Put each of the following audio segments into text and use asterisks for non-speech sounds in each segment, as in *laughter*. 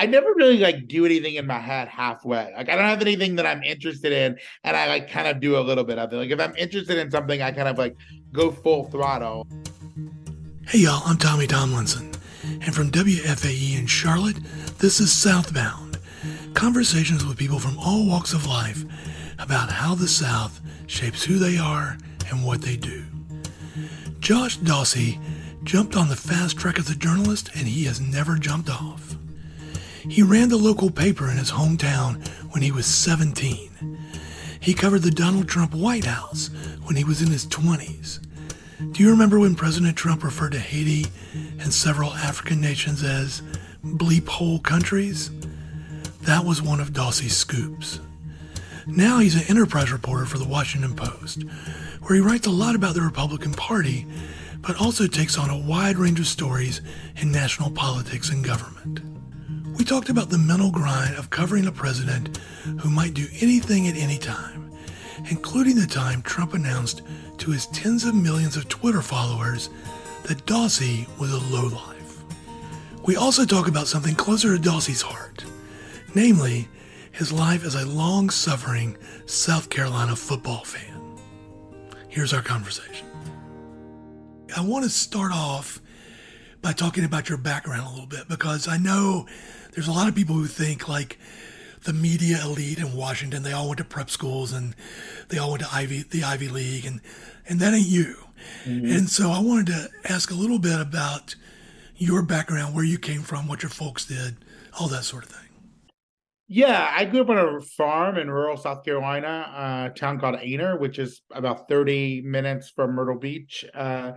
I never really like do anything in my head halfway. Like I don't have anything that I'm interested in, and I like kind of do a little bit of it. Like if I'm interested in something, I kind of like go full throttle. Hey y'all, I'm Tommy Tomlinson, and from WFAE in Charlotte, this is Southbound. Conversations with people from all walks of life about how the South shapes who they are and what they do. Josh Dawsey jumped on the fast track as a journalist, and he has never jumped off. He ran the local paper in his hometown when he was 17. He covered the Donald Trump White House when he was in his 20s. Do you remember when President Trump referred to Haiti and several African nations as bleep hole countries? That was one of Dawsey's scoops. Now he's an enterprise reporter for the Washington Post, where he writes a lot about the Republican Party, but also takes on a wide range of stories in national politics and government. We talked about the mental grind of covering a president who might do anything at any time, including the time Trump announced to his tens of millions of Twitter followers that Dawsey was a lowlife. We also talk about something closer to Dawsey's heart, namely his life as a long suffering South Carolina football fan. Here's our conversation. I want to start off by talking about your background a little bit because I know there's a lot of people who think like the media elite in Washington, they all went to prep schools and they all went to Ivy, the Ivy League, and and that ain't you. Mm-hmm. And so I wanted to ask a little bit about your background, where you came from, what your folks did, all that sort of thing. Yeah, I grew up on a farm in rural South Carolina, a town called Aynor, which is about 30 minutes from Myrtle Beach. Uh,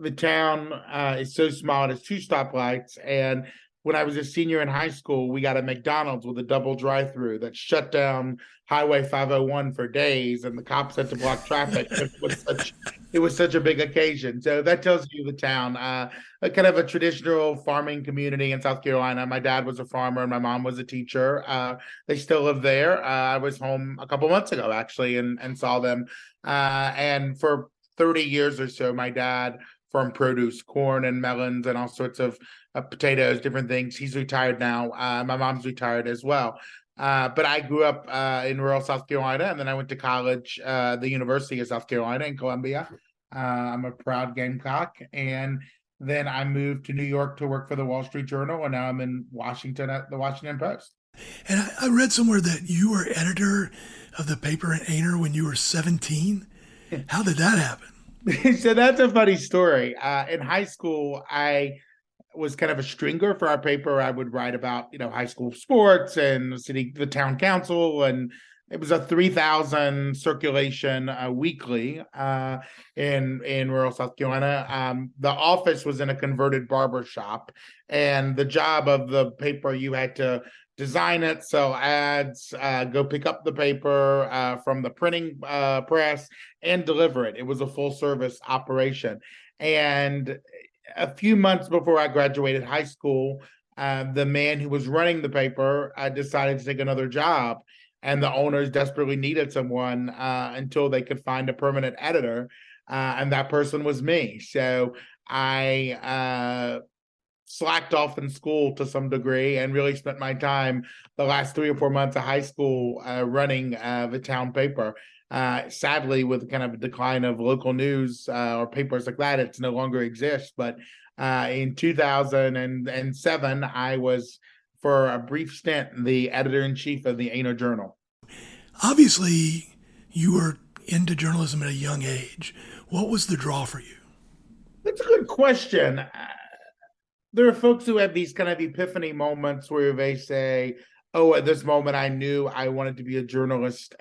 the town uh, is so small; it has two stoplights, and when I was a senior in high school, we got a McDonald's with a double drive through that shut down Highway 501 for days, and the cops had to block traffic. it was *laughs* such it was such a big occasion. So that tells you the town, uh, a kind of a traditional farming community in South Carolina. My dad was a farmer, and my mom was a teacher. Uh, they still live there. Uh, I was home a couple months ago actually, and and saw them. Uh, and for 30 years or so, my dad farmed produce, corn and melons, and all sorts of uh, potatoes, different things. He's retired now. Uh, my mom's retired as well. Uh, but I grew up uh, in rural South Carolina, and then I went to college, uh, the University of South Carolina in Columbia. Uh, I'm a proud Gamecock, and then I moved to New York to work for the Wall Street Journal, and now I'm in Washington at the Washington Post. And I, I read somewhere that you were editor of the paper in Aynor when you were 17. How did that happen? *laughs* so that's a funny story. in high school, I was kind of a stringer for our paper. I would write about, you know, high school sports and the city, the town council, and it was a 3000 circulation uh, weekly uh, in in rural south carolina. Um, the office was in a converted barber shop and the job of the paper you had to design it sell ads uh, go pick up the paper uh, from the printing uh, press and deliver it. It was a full service operation. And a few months before I graduated high school, uh, the man who was running the paper uh, decided to take another job, and the owners desperately needed someone uh, until they could find a permanent editor, uh, and that person was me. So I uh, slacked off in school to some degree and really spent my time the last three or four months of high school uh, running the town paper. Uh, sadly, with kind of a decline of local news uh, or papers like that, it's no longer exists. But uh, in 2007, I was, for a brief stint, the editor in chief of the Aynor Journal. Obviously, you were into journalism at a young age. What was the draw for you? That's a good question. Uh, there are folks who have these kind of epiphany moments where they say, Oh, at this moment, I knew I wanted to be a journalist.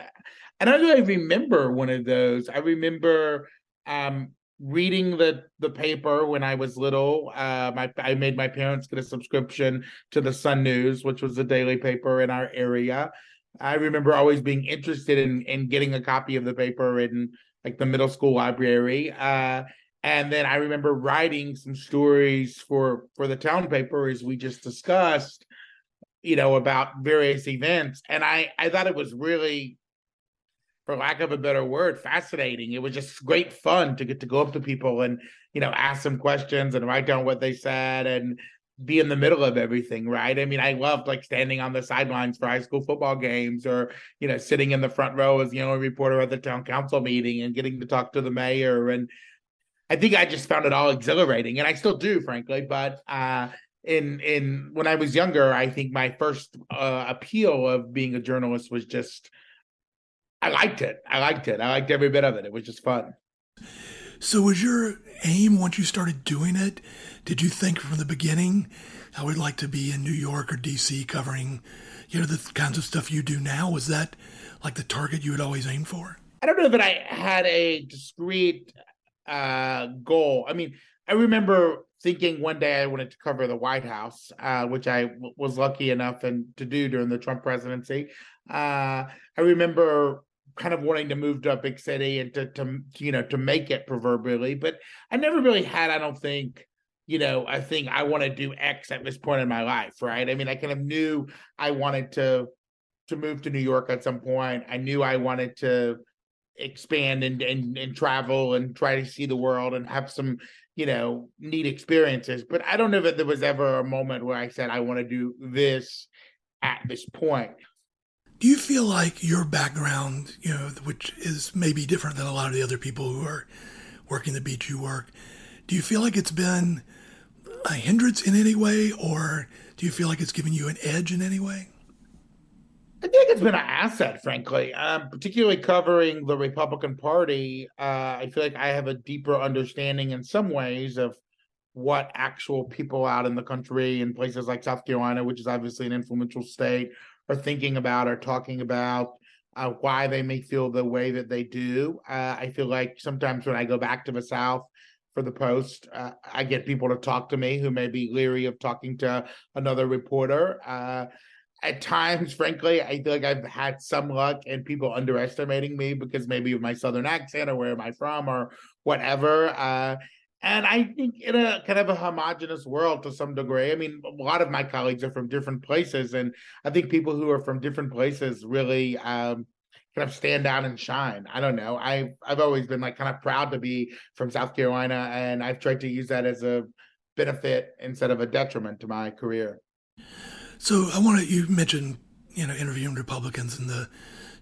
And I don't remember one of those. I remember um, reading the the paper when I was little. Uh, my I made my parents get a subscription to the Sun News, which was the daily paper in our area. I remember always being interested in in getting a copy of the paper in like the middle school library. Uh, and then I remember writing some stories for for the town paper, as we just discussed, you know, about various events. And I I thought it was really for lack of a better word, fascinating. It was just great fun to get to go up to people and, you know, ask them questions and write down what they said. And be in the middle of everything, right? I mean, I loved like standing on the sidelines for high school football games or, you know, sitting in the front row as the only reporter at the town council meeting and getting to talk to the mayor. And I think I just found it all exhilarating. And I still do, frankly. But uh in in when I was younger, I think my first uh appeal of being a journalist was just I liked it. I liked it. I liked every bit of it. It was just fun. So was your aim once you started doing it? Did you think from the beginning, I would like to be in New York or DC covering, you know, the kinds of stuff you do now? Was that like the target you would always aim for? I don't know that I had a discrete uh, goal. I mean, I remember thinking one day I wanted to cover the White House, uh, which I w- was lucky enough and to do during the Trump presidency. Uh, I remember kind of wanting to move to a big city and to to you know to make it proverbially, but I never really had. I don't think you know I think I want to do X at this point in my life, right? I mean, I kind of knew I wanted to to move to New York at some point. I knew I wanted to expand and and and travel and try to see the world and have some you know neat experiences. But I don't know that there was ever a moment where I said I want to do this at this point. Do you feel like your background, you know, which is maybe different than a lot of the other people who are working the beach you work, do you feel like it's been a hindrance in any way, or do you feel like it's given you an edge in any way? I think it's been an asset, frankly, um, particularly covering the Republican Party. Uh, I feel like I have a deeper understanding in some ways of what actual people out in the country in places like South Carolina, which is obviously an influential state, are thinking about or talking about uh, why they may feel the way that they do. Uh, I feel like sometimes when I go back to the South for the Post, uh, I get people to talk to me who may be leery of talking to another reporter. Uh, at times, frankly, I feel like I've had some luck and people underestimating me because maybe of my Southern accent or where am I from or whatever. And I think in a kind of a homogenous world to some degree. I mean, a lot of my colleagues are from different places, and I think people who are from different places really um, kind of stand out and shine. I don't know. I've I've always been like kind of proud to be from South Carolina, and I've tried to use that as a benefit instead of a detriment to my career. So I want to. You mentioned you know interviewing Republicans and the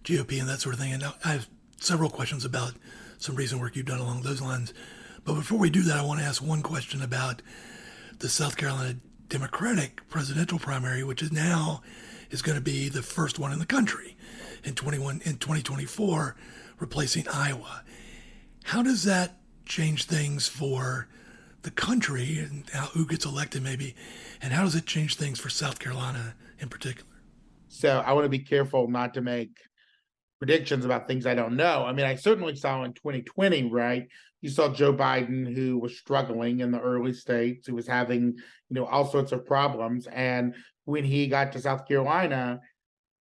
GOP and that sort of thing, and I have several questions about some recent work you've done along those lines. But before we do that, I want to ask one question about the South Carolina Democratic presidential primary, which is now is going to be the first one in the country in 21 in 2024, replacing Iowa. How does that change things for the country and how, who gets elected, maybe, and how does it change things for South Carolina in particular? So I want to be careful not to make predictions about things I don't know. I mean, I certainly saw in 2020, right? You saw Joe Biden, who was struggling in the early states, who was having, you know, all sorts of problems. And when he got to South Carolina,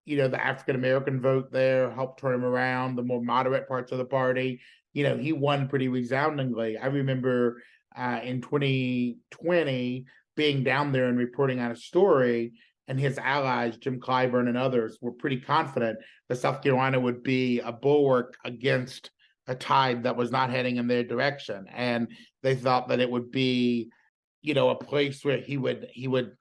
you know, the African American vote there helped turn him around, the more moderate parts of the party. You know, he won pretty resoundingly. I remember uh, in 2020 being down there and reporting on a story, and his allies, Jim Clyburn and others, were pretty confident that South Carolina would be a bulwark against a tide that was not heading in their direction. And they thought that it would be you know a place where he would he would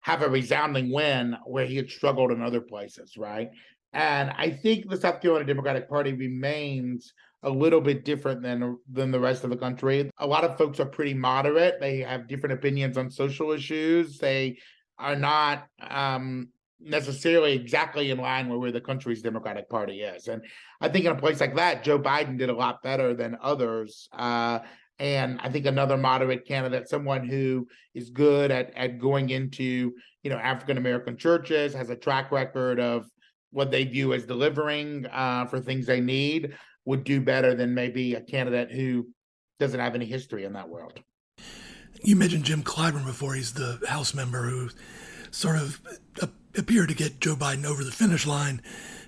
have a resounding win where he had struggled in other places right? And i think the south carolina democratic party remains a little bit different than than the rest of the country. A lot of folks are pretty moderate. They have different opinions on social issues. They are not um necessarily exactly in line with where the country's Democratic Party is. And I think in a place like that, Joe Biden did a lot better than others. Uh, and I think another moderate candidate, someone who is good at at going into you know African American churches, has a track record of what they view as delivering uh, for things they need, would do better than maybe a candidate who doesn't have any history in that world. You mentioned Jim Clyburn before. He's the House member who sort of appeared to get Joe Biden over the finish line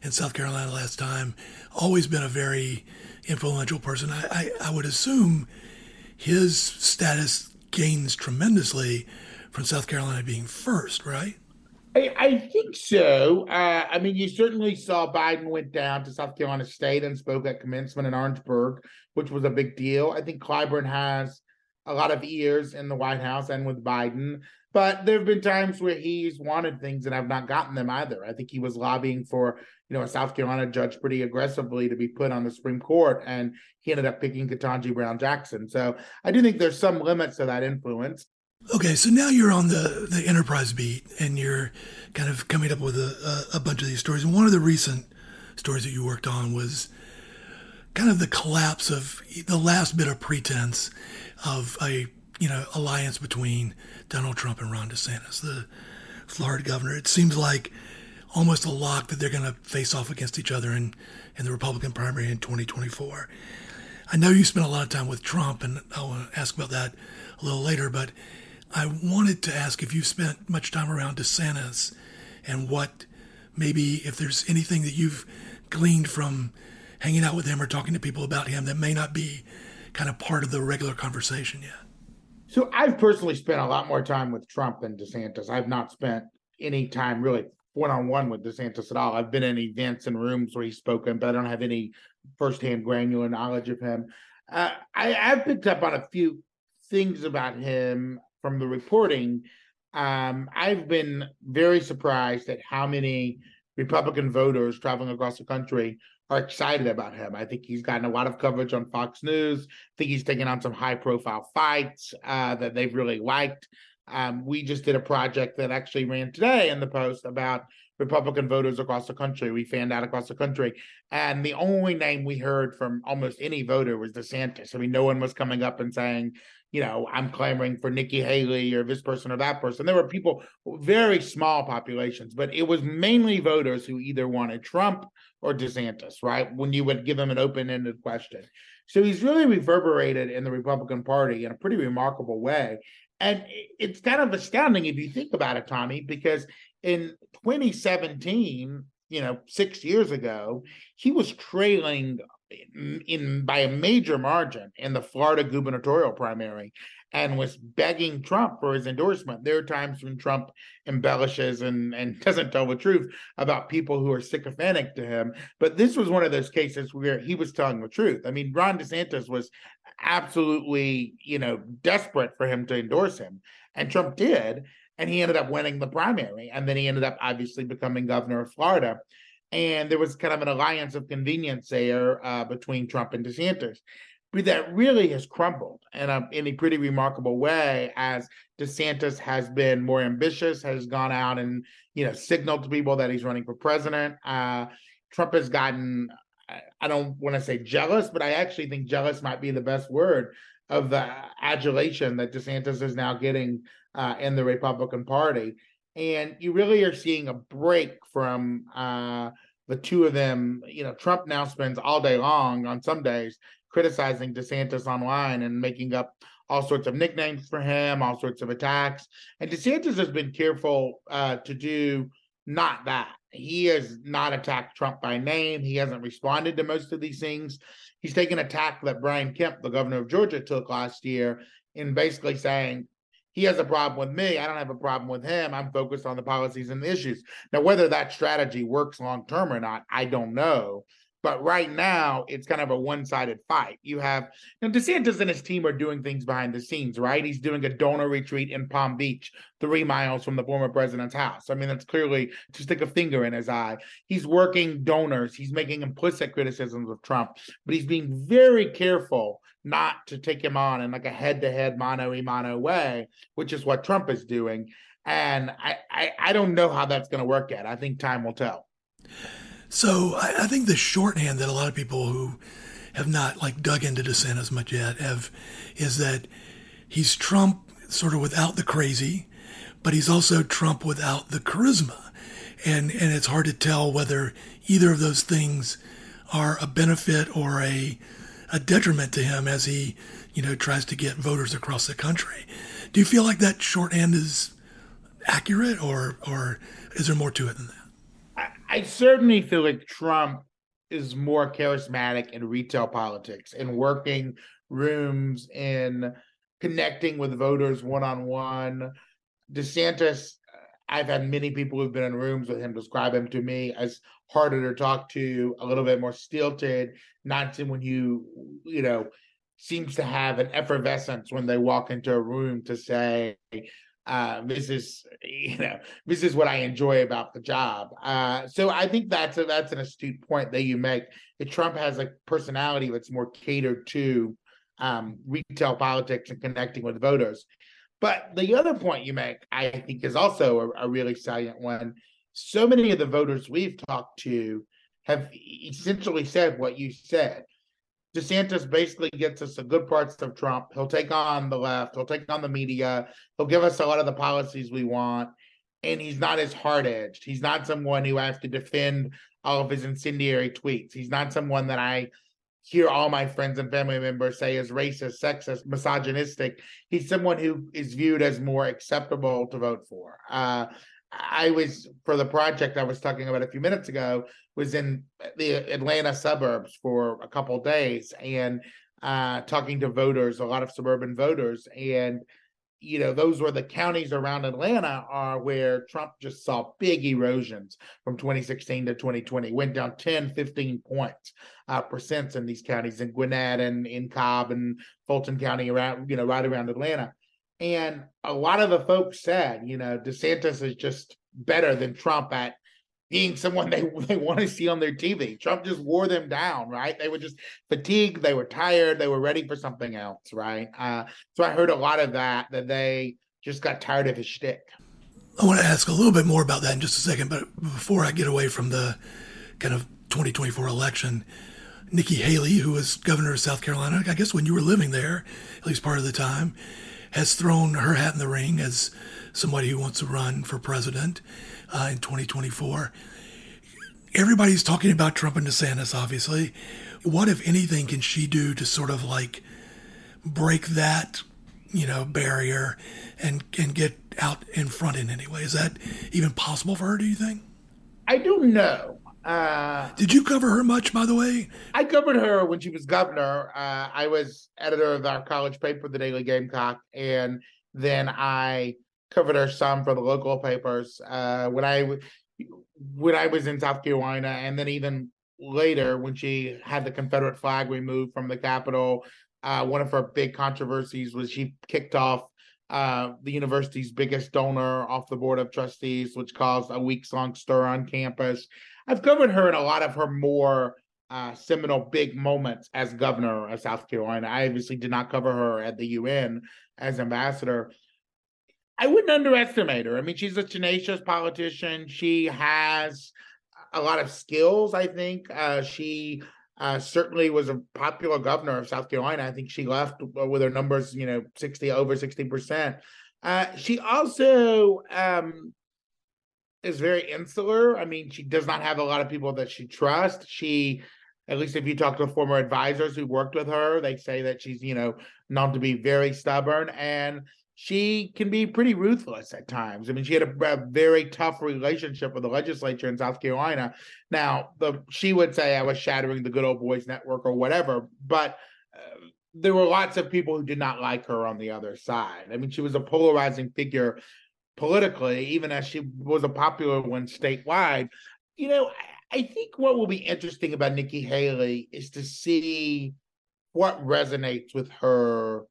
in South Carolina last time. Always been a very influential person. I, I, I would assume his status gains tremendously from South Carolina being first, right? I, I think so. Uh, I mean, you certainly saw Biden went down to South Carolina State and spoke at commencement in Orangeburg, which was a big deal. I think Clyburn has a lot of ears in the White House and with Biden. But there have been times where he's wanted things and I've not gotten them either. I think he was lobbying for, you know, a South Carolina judge pretty aggressively to be put on the Supreme Court, and he ended up picking Ketanji Brown Jackson. So I do think there's some limits to that influence. Okay, so now you're on the the enterprise beat, and you're kind of coming up with a, a, a bunch of these stories. And one of the recent stories that you worked on was kind of the collapse of the last bit of pretense of a you know alliance between Donald Trump and Ron DeSantis, the Florida governor. It seems like almost a lock that they're going to face off against each other in in the Republican primary in 2024. I know you spent a lot of time with Trump, and I to ask about that a little later, but I wanted to ask if you've spent much time around DeSantis and what maybe if there's anything that you've gleaned from hanging out with him or talking to people about him that may not be kind of part of the regular conversation yet. So I've personally spent a lot more time with Trump than DeSantis. I've not spent any time really one on one with DeSantis at all. I've been in events and rooms where he's spoken, but I don't have any firsthand granular knowledge of him. Uh, I, I've picked up on a few things about him from the reporting, um, I've been very surprised at how many Republican voters traveling across the country are excited about him. I think he's gotten a lot of coverage on Fox News. I think he's taken on some high profile fights uh, that they've really liked. Um, we just did a project that actually ran today in the Post about Republican voters across the country. We fanned out across the country. And the only name we heard from almost any voter was DeSantis. I mean, no one was coming up and saying, you know, I'm clamoring for Nikki Haley or this person or that person. There were people, very small populations, but it was mainly voters who either wanted Trump or DeSantis, right? When you would give them an open ended question. So he's really reverberated in the Republican Party in a pretty remarkable way. And it's kind of astounding if you think about it, Tommy, because in 2017, you know, six years ago, he was trailing in by a major margin in the Florida gubernatorial primary and was begging Trump for his endorsement. There are times when Trump embellishes and, and *laughs* doesn't tell the truth about people who are sycophantic to him. But this was one of those cases where he was telling the truth. I mean, Ron DeSantis was absolutely, you know, desperate for him to endorse him. And Trump did. And he ended up winning the primary. And then he ended up obviously becoming governor of Florida and there was kind of an alliance of convenience there uh, between Trump and DeSantis. But that really has crumbled in a, in a pretty remarkable way as DeSantis has been more ambitious, has gone out and you know signaled to people that he's running for president. Uh, Trump has gotten, I don't want to say jealous, but I actually think jealous might be the best word of the adulation that DeSantis is now getting uh, in the Republican Party and you really are seeing a break from uh, the two of them. You know, Trump now spends all day long on some days criticizing DeSantis online and making up all sorts of nicknames for him, all sorts of attacks. And DeSantis has been careful uh, to do not that. He has not attacked Trump by name. He hasn't responded to most of these things. He's taken a tack that Brian Kemp, the governor of Georgia, took last year in basically saying, he has a problem with me. I don't have a problem with him. I'm focused on the policies and the issues. Now, whether that strategy works long term or not, I don't know. But right now, it's kind of a one sided fight. You have, you know, DeSantis and his team are doing things behind the scenes, right? He's doing a donor retreat in Palm Beach, three miles from the former president's house. I mean, that's clearly to stick a finger in his eye. He's working donors, he's making implicit criticisms of Trump, but he's being very careful not to take him on in like a head to head, mano a mano way, which is what Trump is doing. And I, I, I don't know how that's going to work yet. I think time will tell. So I, I, think the shorthand that a lot of people who have not like dug into DeSantis much yet have is that he's Trump sort of without the crazy, but he's also Trump without the charisma. And and it's hard to tell whether either of those things are a benefit or a a detriment to him as he, you know, tries to get voters across the country. Do you feel like that shorthand is accurate, or or is there more to it than that? I, I certainly feel like Trump is more charismatic in retail politics and working rooms and connecting with voters one on one. DeSantis, I've had many people who've been in rooms with him describe him to me as harder to talk to, a little bit more stilted, not someone you, you know, seems to have an effervescence when they walk into a room to say, uh, this is you know this is what I enjoy about the job. Uh, so I think that's a, that's an astute point that you make. That Trump has a personality that's more catered to um, retail politics and connecting with voters. But the other point you make, I think, is also a, a really salient one. So many of the voters we've talked to have essentially said what you said. DeSantis basically gets us the good parts of Trump. He'll take on the left. He'll take on the media. He'll give us a lot of the policies we want. And he's not as hard edged. He's not someone who has to defend all of his incendiary tweets. He's not someone that I hear all my friends and family members say is racist, sexist, misogynistic. He's someone who is viewed as more acceptable to vote for. Uh, I was for the project I was talking about a few minutes ago was in the Atlanta suburbs for a couple days and uh, talking to voters, a lot of suburban voters, and you know those were the counties around Atlanta are where Trump just saw big erosions from 2016 to 2020, went down 10, 15 points uh, percents in these counties in Gwinnett and in Cobb and Fulton County around you know right around Atlanta and a lot of the folks said, you know, DeSantis is just better than Trump at being someone *laughs* they, they want to see on their TV. Trump just wore them down, right? They were just fatigued, they were tired, they were ready for something else, right? Uh, so I heard a lot of that, that they just got tired of his shtick. I want to ask a little bit more about that in just a second, but before I get away from the kind of 2024 election, Nikki Haley, who was governor of South Carolina, I guess when you were living there, at least part of the time, has thrown her hat in the ring as somebody who wants to run for president uh, in 2024. Everybody's talking about Trump and DeSantis, obviously. What, if anything, can she do to sort of like break that, you know, barrier and and get out in front in any way? Is that even possible for her? Do you think? I don't know. Uh, Did you cover her much, by the way? I covered her when she was governor. Uh, I was editor of our college paper, the Daily Gamecock, and then I covered her some for the local papers. Uh, when I when I was in South Carolina, and then even later when she had the Confederate flag removed from the Capitol, uh, one of her big controversies was she kicked off uh, the university's biggest donor off the board of trustees, which caused a weeks long stir on campus. I've covered her in a lot of her more uh, seminal big moments as governor of South Carolina. I obviously did not cover her at the UN as ambassador. I wouldn't underestimate her. I mean, she's a tenacious politician. She has a lot of skills, I think. Uh, she uh, certainly was a popular governor of South Carolina. I think she left with her numbers, you know, 60 over 60%. Uh, she also um, is very insular. I mean, she does not have a lot of people that she trusts. She, at least if you talk to former advisors who worked with her, they say that she's, you know, known to be very stubborn and she can be pretty ruthless at times. I mean, she had a, a, very tough relationship with the legislature in South Carolina. Now, the she would say I was shattering the good old boys network or whatever, but uh, there were lots of people who did not like her on the other side. I mean, she was a polarizing figure politically, even as she was a popular one statewide. You know, I, think what will be interesting about Nikki Haley is to see what resonates with her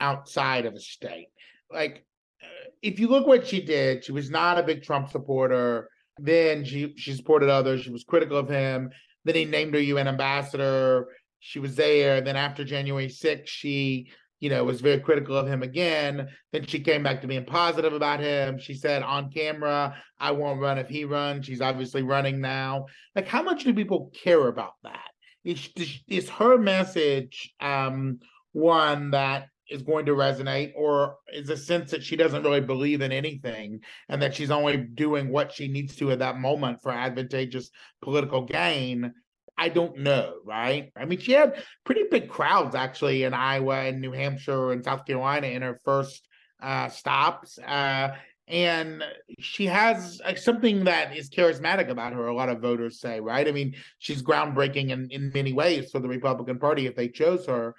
outside of the state. Like, uh, if you look what she did, she was not a big Trump supporter. Then she she supported others. She was critical of him. Then he named her UN ambassador. She was there. Then after January 6th, she you know, was very critical of him again. Then she came back to being positive about him. She said on camera, I won't run if he runs. She's obviously running now. Like, how much do people care about that? Is, is her message um, one that is going to resonate, or is a sense that she doesn't really believe in anything and that she's only doing what she needs to at that moment for advantageous political gain? I don't know, right? I mean, she had pretty big crowds actually in Iowa and New Hampshire and South Carolina in her first uh, stops. Uh, and she has uh, something that is charismatic about her, a lot of voters say, right? I mean, she's groundbreaking in, in many ways for the Republican Party if they chose her.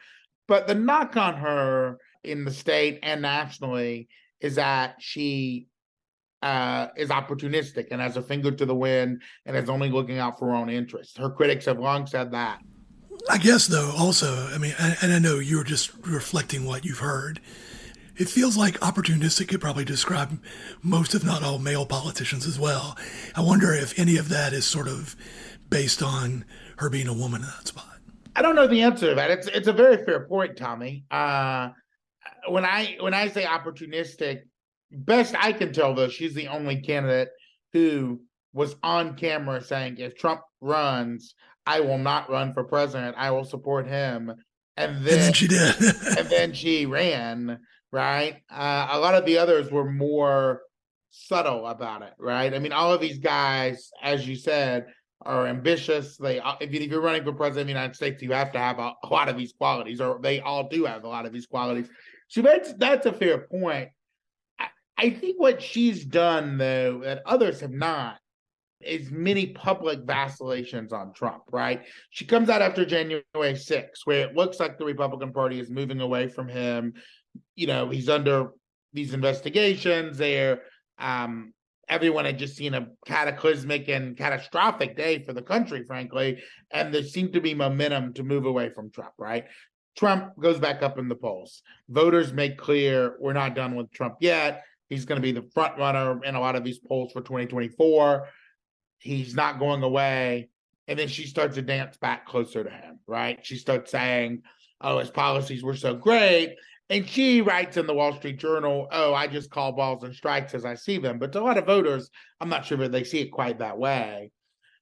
But the knock on her in the state and nationally is that she uh, is opportunistic and has a finger to the wind and is only looking out for her own interests. Her critics have long said that. I guess, though, also, I mean, and I know you're just reflecting what you've heard. It feels like opportunistic could probably describe most, if not all, male politicians as well. I wonder if any of that is sort of based on her being a woman in that spot. I don't know the answer to that. It's it's a very fair point, Tommy. Uh, when I when I say opportunistic, best I can tell though, she's the only candidate who was on camera saying if Trump runs, I will not run for president. I will support him. And then, and then she did. *laughs* and then she ran, right? Uh, a lot of the others were more subtle about it, right? I mean, all of these guys, as you said, are ambitious. They, if you're running for president of the United States, you have to have a, a lot of these qualities, or they all do have a lot of these qualities. So that's that's a fair point. I, think what she's done though that others have not is many public vacillations on Trump, right? She comes out after January 6th, where it looks like the Republican Party is moving away from him. You know, he's under these investigations. There, um, everyone had just seen a cataclysmic and catastrophic day for the country, frankly, and there seemed to be momentum to move away from Trump, right? Trump goes back up in the polls. Voters make clear we're not done with Trump yet. He's going to be the front runner in a lot of these polls for 2024 he's not going away. And then she starts to dance back closer to him, right? She starts saying, Oh, his policies were so great. And she writes in the Wall Street Journal, Oh, I just call balls and strikes as I see them. But to a lot of voters, I'm not sure that they see it quite that way.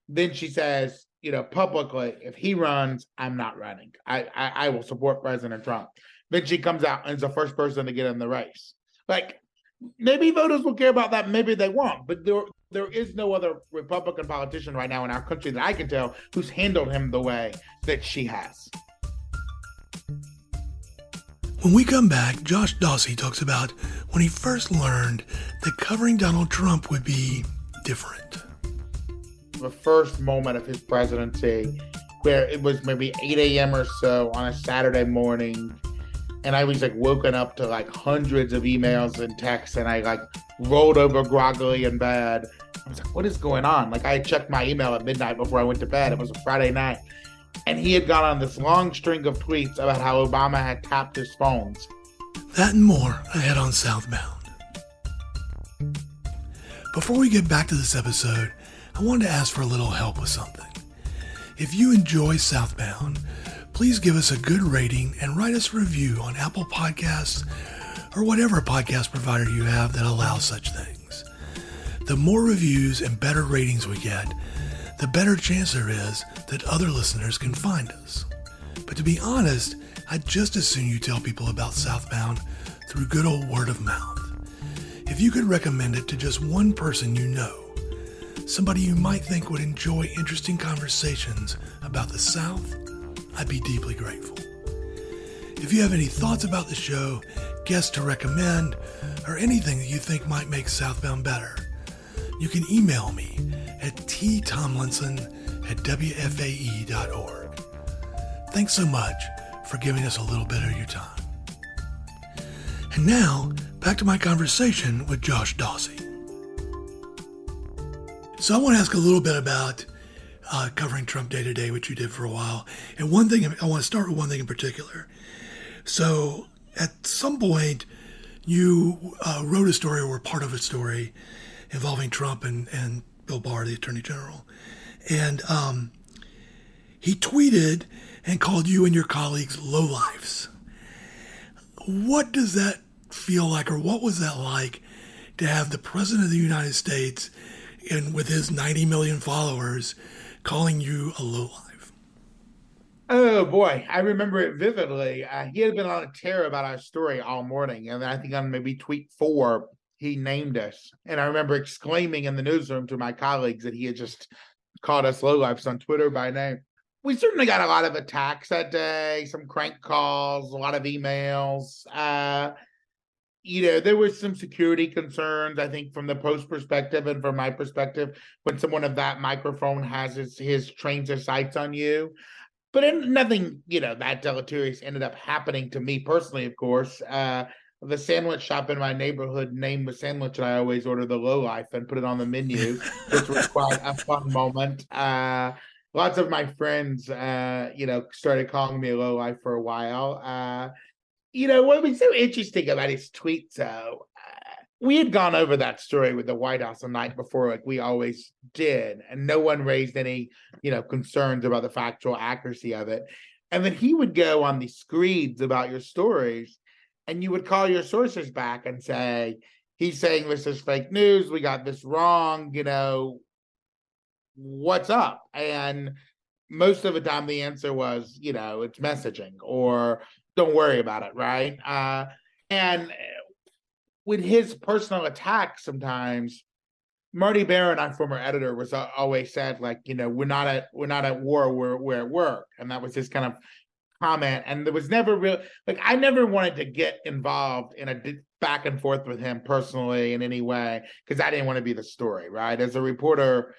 Then she says, you know, publicly, if he runs, I'm not running. I, I, I will support President Trump. Then she comes out and is the first person to get in the race. Like maybe voters will care about that, maybe they won't. But there there is no other Republican politician right now in our country that I can tell who's handled him the way that she has. When we come back, Josh Dawsey talks about when he first learned that covering Donald Trump would be different. The first moment of his presidency, where it was maybe 8 a.m. or so on a Saturday morning, and I was like woken up to like hundreds of emails and texts, and I like rolled over groggily in bed I was like, what is going on? Like, I checked my email at midnight before I went to bed. It was a Friday night. And he had gone on this long string of tweets about how Obama had tapped his phones. That and more ahead on Southbound. Before we get back to this episode, I wanted to ask for a little help with something. If you enjoy Southbound, please give us a good rating and write us a review on Apple Podcasts or whatever podcast provider you have that allows such things. The more reviews and better ratings we get, the better chance there is that other listeners can find us. But to be honest, I'd just as soon you tell people about Southbound through good old word of mouth. If you could recommend it to just one person you know, somebody you might think would enjoy interesting conversations about the South, I'd be deeply grateful. If you have any thoughts about the show, guests to recommend, or anything that you think might make Southbound better, you can email me at ttomlinson at wfae.org. Thanks so much for giving us a little bit of your time. And now, back to my conversation with Josh Dawsey. So, I want to ask a little bit about uh, covering Trump day to day, which you did for a while. And one thing, I want to start with one thing in particular. So, at some point, you uh, wrote a story or part of a story involving Trump and, and Bill Barr, the Attorney General. And um, he tweeted and called you and your colleagues lowlifes. What does that feel like, or what was that like to have the President of the United States and with his 90 million followers calling you a lowlife? Oh boy, I remember it vividly. Uh, he had been on a tear about our story all morning, and I think on maybe tweet four, he named us. And I remember exclaiming in the newsroom to my colleagues that he had just called us lowlifes on Twitter by name. We certainly got a lot of attacks that day, some crank calls, a lot of emails. Uh, you know, there was some security concerns, I think, from the post perspective and from my perspective, when someone of that microphone has his, his trains of sights on you. But nothing, you know, that deleterious ended up happening to me personally, of course. Uh, the sandwich shop in my neighborhood named the sandwich I always order the low life and put it on the menu, *laughs* which was quite a fun moment. Uh, lots of my friends, uh, you know, started calling me low life for a while. You know what was so interesting about his tweets, though? Uh, we had gone over that story with the White House the night before, like we always did, and no one raised any, you know, concerns about the factual accuracy of it. And then he would go on these screeds about your stories, and you would call your sources back and say, he's saying this is fake news. We got this wrong. You know, what's up? And most of the time, the answer was, you know, it's messaging or don't worry about it. Right. Uh, and with his personal attacks, sometimes Marty Baron, our former editor, was always said, like, you know, we're not at we're not at war, we're we're at work, and that was his kind of comment. And there was never real like I never wanted to get involved in a back and forth with him personally in any way because I didn't want to be the story, right? As a reporter,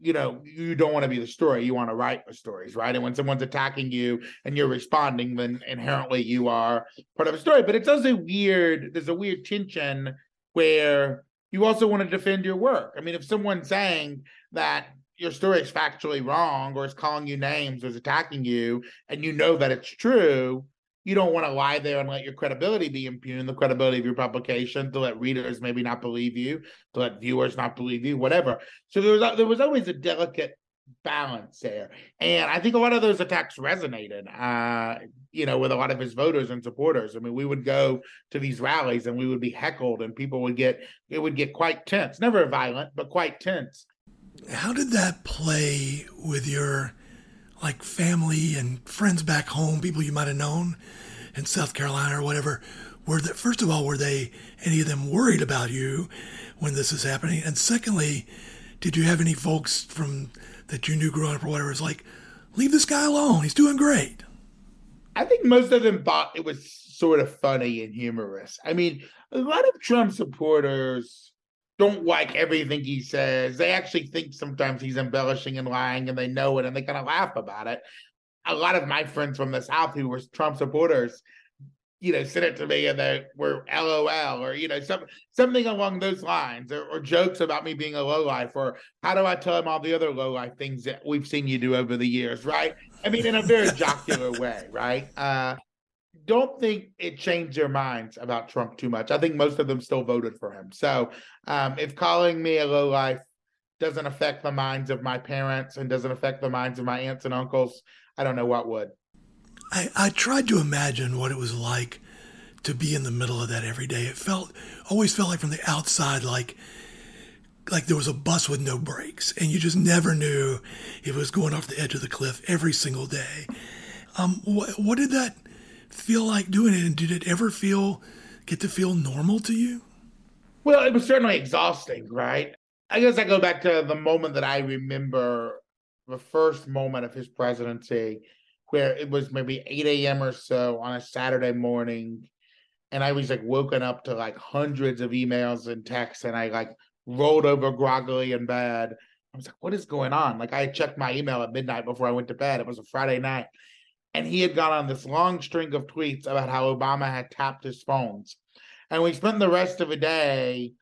you know, you don't want to be the story. You want to write the stories, right? And when someone's attacking you and you're responding, then inherently you are part of a story. But it's also a weird. There's a weird tension where you also want to defend your work. I mean, if someone's saying that your story is factually wrong or is calling you names or is attacking you and you know that it's true, you don't want to lie there and let your credibility be impugned, the credibility of your publication, to let readers maybe not believe you, to let viewers not believe you, whatever. So there was there was always a delicate balance there, and I think a lot of those attacks resonated, uh, you know, with a lot of his voters and supporters. I mean, we would go to these rallies and we would be heckled, and people would get it would get quite tense, never violent, but quite tense. How did that play with your? Like family and friends back home, people you might have known in South Carolina or whatever, were that first of all, were they any of them worried about you when this is happening? And secondly, did you have any folks from that you knew growing up or whatever? It's like, leave this guy alone. He's doing great. I think most of them thought it was sort of funny and humorous. I mean, a lot of Trump supporters don't like everything he says. They actually think sometimes he's embellishing and lying, and they know it, and they kind of laugh about it. A lot of my friends from the South who were Trump supporters, you know, sent it to me and they were LOL or you know some something along those lines, or, or jokes about me being a lowlife, or how do I tell him all the other lowlife things that we've seen you do over the years, right? I mean, in a very jocular way, right? Uh, don't think it changed their minds about Trump too much. I think most of them still voted for him. So um, if calling me a low life doesn't affect the minds of my parents and doesn't affect the minds of my aunts and uncles, I don't know what would. I, I tried to imagine what it was like to be in the middle of that every day. It felt always felt like from the outside like like there was a bus with no brakes and you just never knew it was going off the edge of the cliff every single day. Um, what, what did that feel like doing it? And did it ever feel get to feel normal to you? Well, it was certainly exhausting, right? I guess I go back to the moment that I remember the first moment of his presidency, where it was maybe 8 a.m. or so on a Saturday morning. And I was like woken up to like hundreds of emails and texts, and I like rolled over groggily in bed. I was like, what is going on? Like I checked my email at midnight before I went to bed. It was a Friday night and he had gone on this long string of tweets about how Obama had tapped his phones. And we spent the rest of the day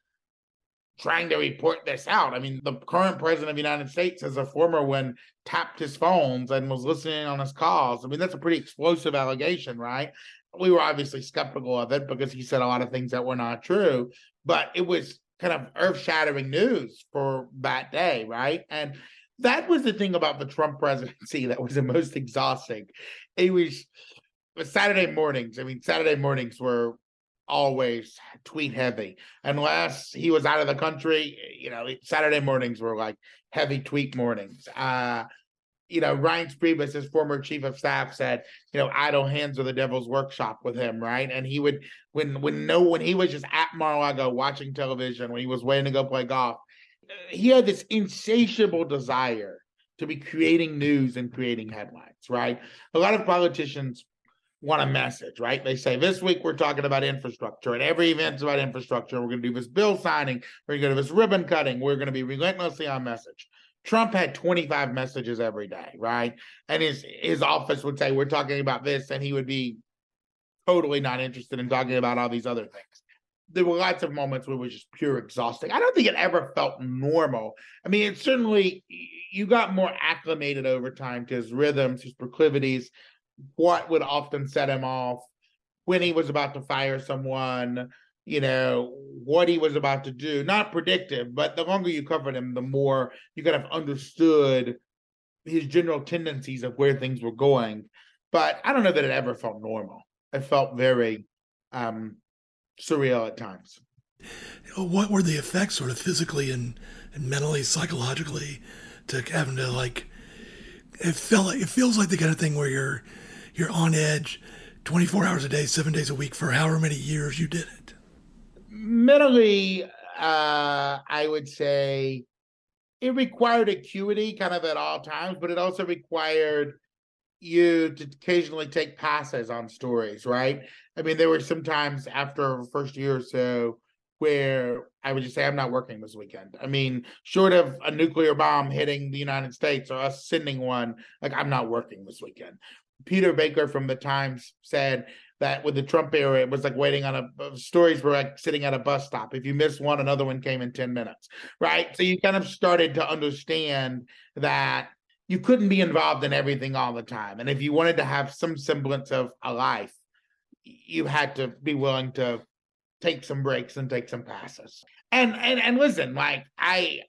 trying to report this out. I mean, the current president of the United States, as a former one, tapped his phones and was listening on his calls. I mean, that's a pretty explosive allegation, right? We were obviously skeptical of it because he said a lot of things that were not true, but it was kind of earth shattering news for that day, right? And that was the thing about the Trump presidency that was the most exhausting. It was Saturday mornings. I mean, Saturday mornings were always tweet heavy. Unless he was out of the country, you know, Saturday mornings were like heavy tweet mornings. Uh, you know, Reince Priebus, his former chief of staff, said, you know, idle hands are the devil's workshop with him, right? And he would, when when no, when he was just at Mar-a-Lago watching television, when he was waiting to go play golf, he had this insatiable desire to be creating news and creating headlines, right? A lot of politicians want a message, right? They say this week we're talking about infrastructure, and every event's about infrastructure. We're going to do this bill signing, we're going to do this ribbon cutting, we're going to be relentlessly on message. Trump had 25 messages every day, right? And his his office would say, We're talking about this, and he would be totally not interested in talking about all these other things there were lots of moments where it was just pure exhausting. I don't think it ever felt normal. I mean, it certainly you got more acclimated over time to his rhythms, his proclivities, what would often set him off, when he was about to fire someone, you know, what he was about to do. Not predictive, but the longer you covered him, the more you kind of understood his general tendencies of where things were going. But I don't know that it ever felt normal. It felt very um, surreal at times. What were the effects, sort of physically and, and mentally, psychologically, to having to like? It felt like it feels like the kind of thing where you're you're on edge, twenty four hours a day, seven days a week for however many years you did it. Mentally, uh, I would say it required acuity kind of at all times, but it also required you to occasionally take passes on stories, right? I mean, there were some times after first year or so where I would just say, I'm not working this weekend. I mean, short of a nuclear bomb hitting the United States or us sending one, like, I'm not working this weekend. Peter Baker from the Times said that with the Trump era, it was like waiting on a uh, stories were like sitting at a bus stop. If you missed one, another one came in 10 minutes, right? So you kind of started to understand that you couldn't be involved in everything all the time. And if you wanted to have some semblance of a life, you had to be willing to take some breaks and take some passes. And and and listen, like I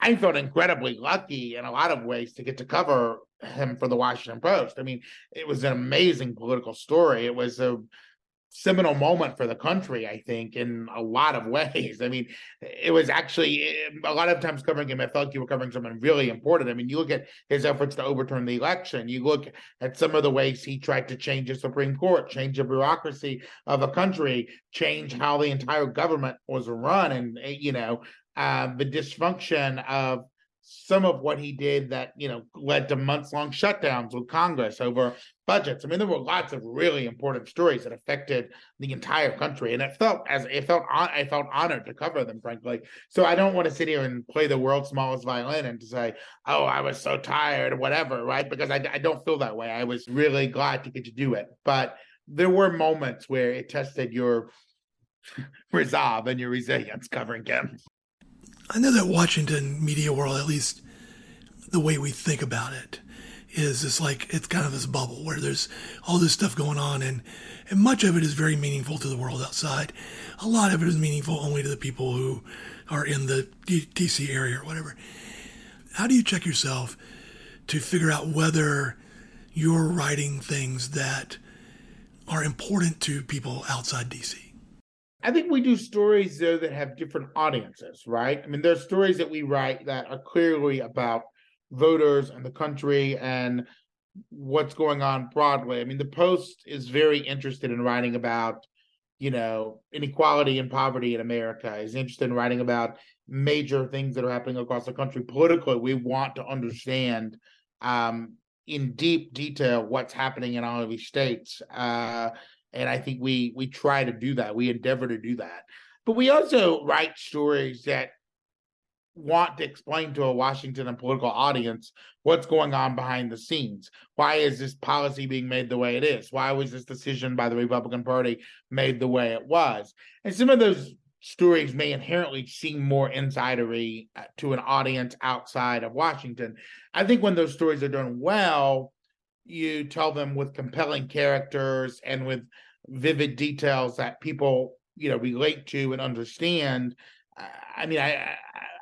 I felt incredibly lucky in a lot of ways to get to cover him for the Washington Post. I mean, it was an amazing political story. It was a seminal moment for the country, I think, in a lot of *laughs* ways. I mean, it was actually a lot of times covering him, I felt like you were covering someone really important. I mean, you look at his efforts to overturn the election, you look at some of the ways he tried to change the Supreme Court, change the bureaucracy of a country, change how the entire government was run, and, you know, uh, the dysfunction of some of what he did that you know led to months long shutdowns with Congress over budgets. I mean, there were lots of really important stories that affected the entire country, and it felt as it felt on, I felt honored to cover them, frankly. So I don't want to sit here and play the world's smallest violin and to say, "Oh, I was so tired," or whatever, right? Because I, I don't feel that way. I was really glad to get to do it, but there were moments where it tested your *laughs* resolve and your resilience covering him. I know that Washington media world, at least the way we think about it, is it's like it's kind of this bubble where there's all this stuff going on, and and much of it is very meaningful to the world outside. A lot of it is meaningful only to the people who are in the DC area or whatever. How do you check yourself to figure out whether you're writing things that are important to people outside DC? I think we do stories though that have different audiences, right? I mean, there's stories that we write that are clearly about voters and the country and what's going on broadly. I mean, the Post is very interested in writing about, you know, inequality and poverty in America. Is interested in writing about major things that are happening across the country politically. We want to understand um, in deep detail what's happening in all of these states. Uh, and I think we we try to do that. We endeavor to do that, but we also write stories that want to explain to a Washington and political audience what's going on behind the scenes. Why is this policy being made the way it is? Why was this decision by the Republican Party made the way it was? And some of those stories may inherently seem more insidery uh, to an audience outside of Washington. I think when those stories are done well, you tell them with compelling characters and with vivid details that people you know relate to and understand i mean i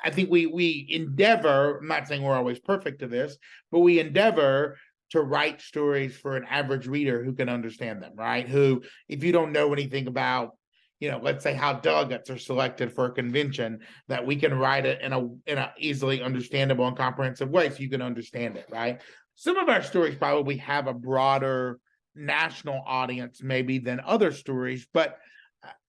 i think we we endeavor i'm not saying we're always perfect to this but we endeavor to write stories for an average reader who can understand them right? Who if you don't know anything about you know let's say how delegates are selected for a convention that we can write it in a in a easily understandable and comprehensive way so you can understand it right some of our stories probably have a broader national audience maybe than other stories but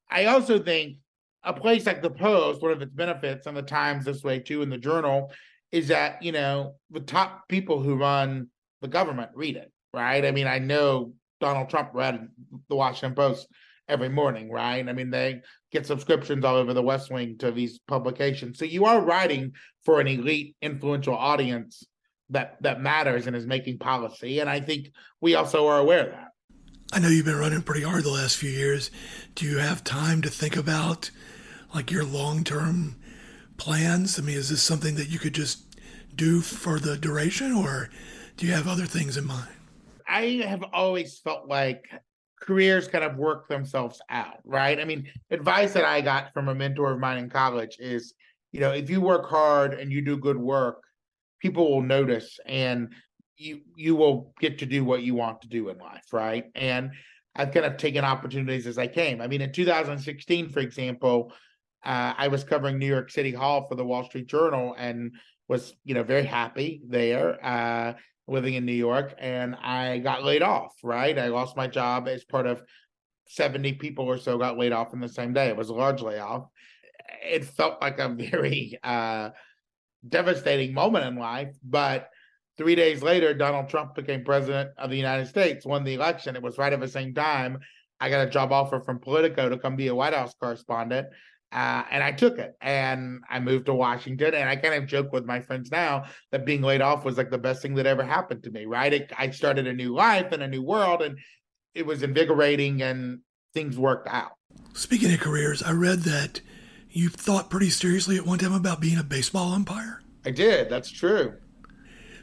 i also think a place like the post one of its benefits and the times this way too in the journal is that you know the top people who run the government read it right? I mean i know donald trump read the washington post every morning right? I mean they get subscriptions all over the west wing to these publications. So you are writing for an elite influential audience that that matters and is making policy. And I think we also are aware of that. I know you've been running pretty hard the last few years. Do you have time to think about like your long term plans? I mean, is this something that you could just do for the duration or do you have other things in mind? I have always felt like careers kind of work themselves out, right? I mean, advice that I got from a mentor of mine in college is, you know, if you work hard and you do good work, people will notice and you you will get to do what you want to do in life, right? And I've kind of taken opportunities as I came. I mean, in 2016, for example, uh, I was covering New York City Hall for the Wall Street Journal and was, you know, very happy there. Uh, living in New York and I got laid off, right? I lost my job as part of 70 people or so got laid off in the same day. It was a large layoff. It felt like a very uh, devastating moment in life, but three days later, Donald Trump became president of the United States, won the election. It was right at the same time. I got a job offer from Politico to come be a White House correspondent. Uh, and I took it and I moved to Washington. And I kind of joke with my friends now that being laid off was like the best thing that ever happened to me, right? It, I started a new life and a new world, and it was invigorating and things worked out. Speaking of careers, I read that you thought pretty seriously at one time about being a baseball umpire. I did. That's true.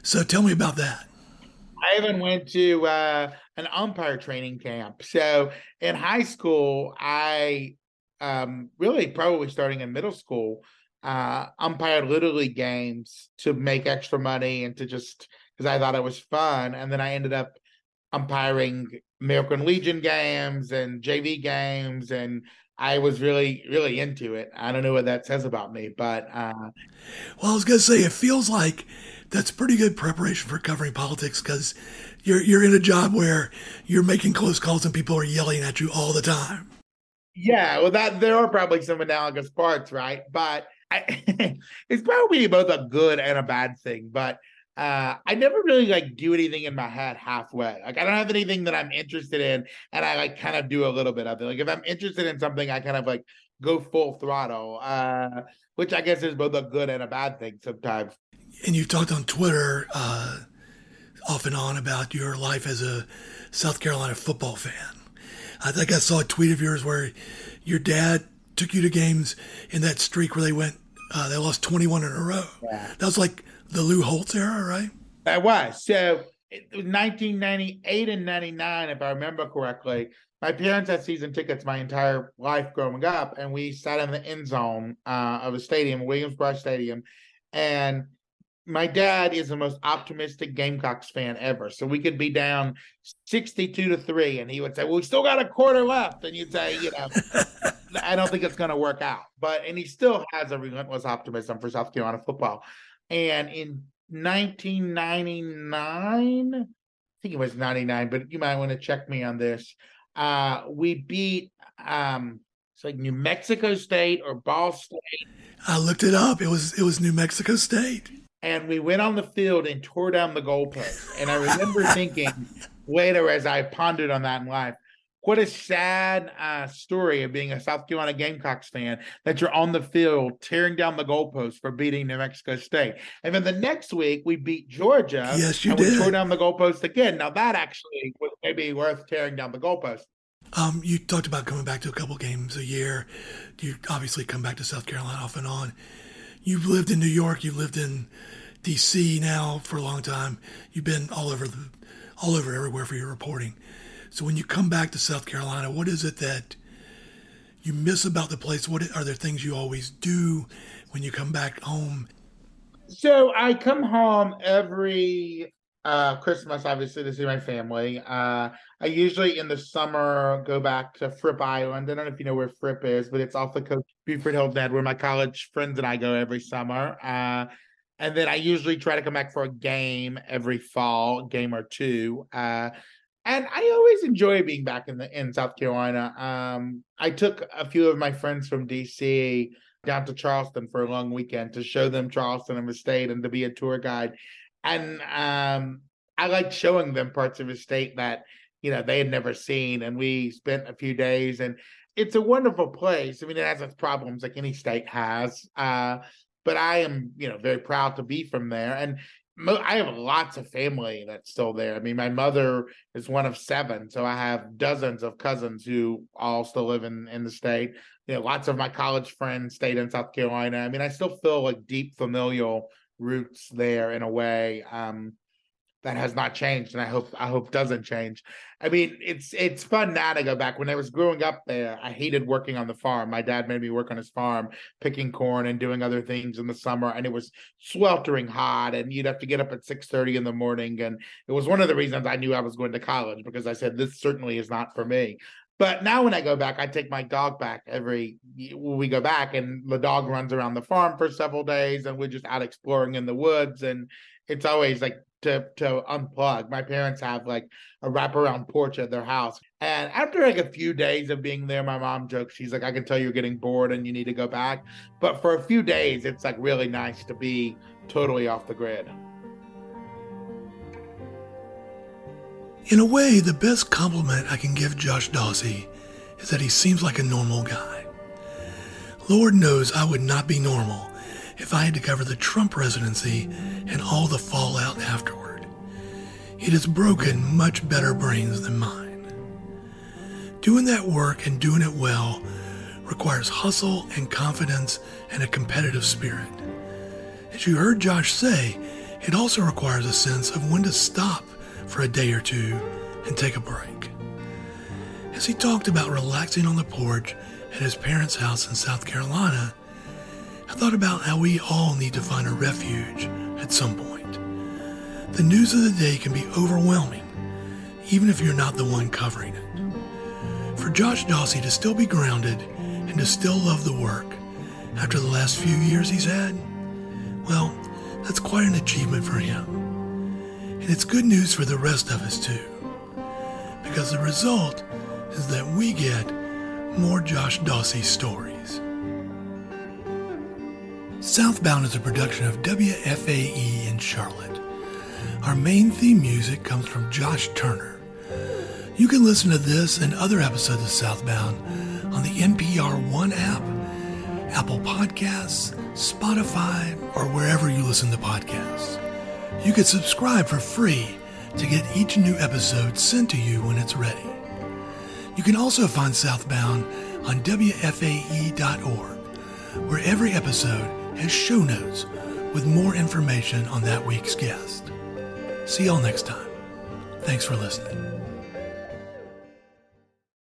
So tell me about that. I even went to uh, an umpire training camp. So in high school, I um, really probably starting in middle school, uh, umpired little league games to make extra money and to just because I thought it was fun. And then I ended up umpiring American Legion games and JV games, and I was really, really into it. I don't know what that says about me, but uh, well, I was gonna say it feels like that's pretty good preparation for covering politics because you're you're in a job where you're making close calls and people are yelling at you all the time. Yeah, well, that there are probably some analogous parts, right? But I, *laughs* it's probably both a good and a bad thing. But uh, I never really like do anything in my head halfway. Like I don't have anything that I'm interested in, and I like kind of do a little bit of it. Like if I'm interested in something, I kind of like go full throttle, uh, which I guess is both a good and a bad thing sometimes. And you've talked on Twitter uh, off and on about your life as a South Carolina football fan. I think I saw a tweet of yours where your dad took you to games in that streak where they went, uh, they lost 21 in a row. Yeah. That was like the Lou Holtz era, right? That was. So it was 1998 and 99, if I remember correctly. My parents had season tickets my entire life growing up, and we sat in the end zone uh, of a stadium, Williams-Brice Stadium. And my dad is the most optimistic Gamecocks fan ever. So we could be down 62 to 3 and he would say, "Well, we still got a quarter left." And you'd say, you know, *laughs* I don't think it's going to work out. But and he still has a relentless optimism for South Carolina football. And in 1999, I think it was 99, but you might want to check me on this. Uh, we beat um it's like New Mexico State or Ball State. I looked it up. It was it was New Mexico State and we went on the field and tore down the goalpost. And I remember thinking later, as I pondered on that in life, what a sad uh, story of being a South Carolina Gamecocks fan that you're on the field tearing down the goalpost for beating New Mexico State. And then the next week we beat Georgia. Yes, you and did. We tore down the goalpost again. Now that actually was maybe worth tearing down the goalpost. Um, you talked about coming back to a couple games a year. You obviously come back to South Carolina off and on you've lived in New York, you've lived in D.C. now for a long time. You've been all over the, all over everywhere for your reporting. So when you come back to South Carolina, what is it that you miss about the place? What are there things you always do when you come back home? So I come home every uh, Christmas, obviously, to see my family. Uh, I usually in the summer go back to Fripp Island. I don't know if you know where Fripp is, but it's off the coast, of Beaufort Hilton Head, where my college friends and I go every summer. Uh, and then I usually try to come back for a game every fall, game or two. Uh, and I always enjoy being back in the in South Carolina. Um, I took a few of my friends from DC down to Charleston for a long weekend to show them Charleston and the state and to be a tour guide and um, I liked showing them parts of the state that you know they had never seen, and we spent a few days, and it's a wonderful place. I mean, it has its problems like any state has, uh, but I am you know very proud to be from there, and I have lots of family that's still there. I mean, my mother is one of seven, so I have dozens of cousins who all still live in in the state. You know, lots of my college friends stayed in South Carolina. I mean, I still feel like deep familial roots there in a way. Um, that has not changed and i hope i hope doesn't change. I mean it's it's fun now to go back. When i was growing up there i hated working on the farm. My dad made me work on his farm picking corn and doing other things in the summer and it was sweltering hot and you'd have to get up at six thirty in the morning and it was one of the reasons i knew i was going to college because i said this certainly is not for me. But now when I go back, I take my dog back every we go back and the dog runs around the farm for several days and we're just out exploring in the woods and it's always like to to unplug. My parents have like a wraparound porch at their house. And after like a few days of being there, my mom jokes, she's like, I can tell you're getting bored and you need to go back. But for a few days, it's like really nice to be totally off the grid. In a way, the best compliment I can give Josh Dawsey is that he seems like a normal guy. Lord knows I would not be normal if I had to cover the Trump presidency and all the fallout afterward. It has broken much better brains than mine. Doing that work and doing it well requires hustle and confidence and a competitive spirit. As you heard Josh say, it also requires a sense of when to stop for a day or two and take a break. As he talked about relaxing on the porch at his parents' house in South Carolina, I thought about how we all need to find a refuge at some point. The news of the day can be overwhelming, even if you're not the one covering it. For Josh Dawsey to still be grounded and to still love the work after the last few years he's had, well, that's quite an achievement for him. And it's good news for the rest of us too, because the result is that we get more Josh Dawsey stories. Southbound is a production of WFAE in Charlotte. Our main theme music comes from Josh Turner. You can listen to this and other episodes of Southbound on the NPR One app, Apple Podcasts, Spotify, or wherever you listen to podcasts. You can subscribe for free to get each new episode sent to you when it's ready. You can also find Southbound on WFAE.org, where every episode has show notes with more information on that week's guest. See y'all next time. Thanks for listening.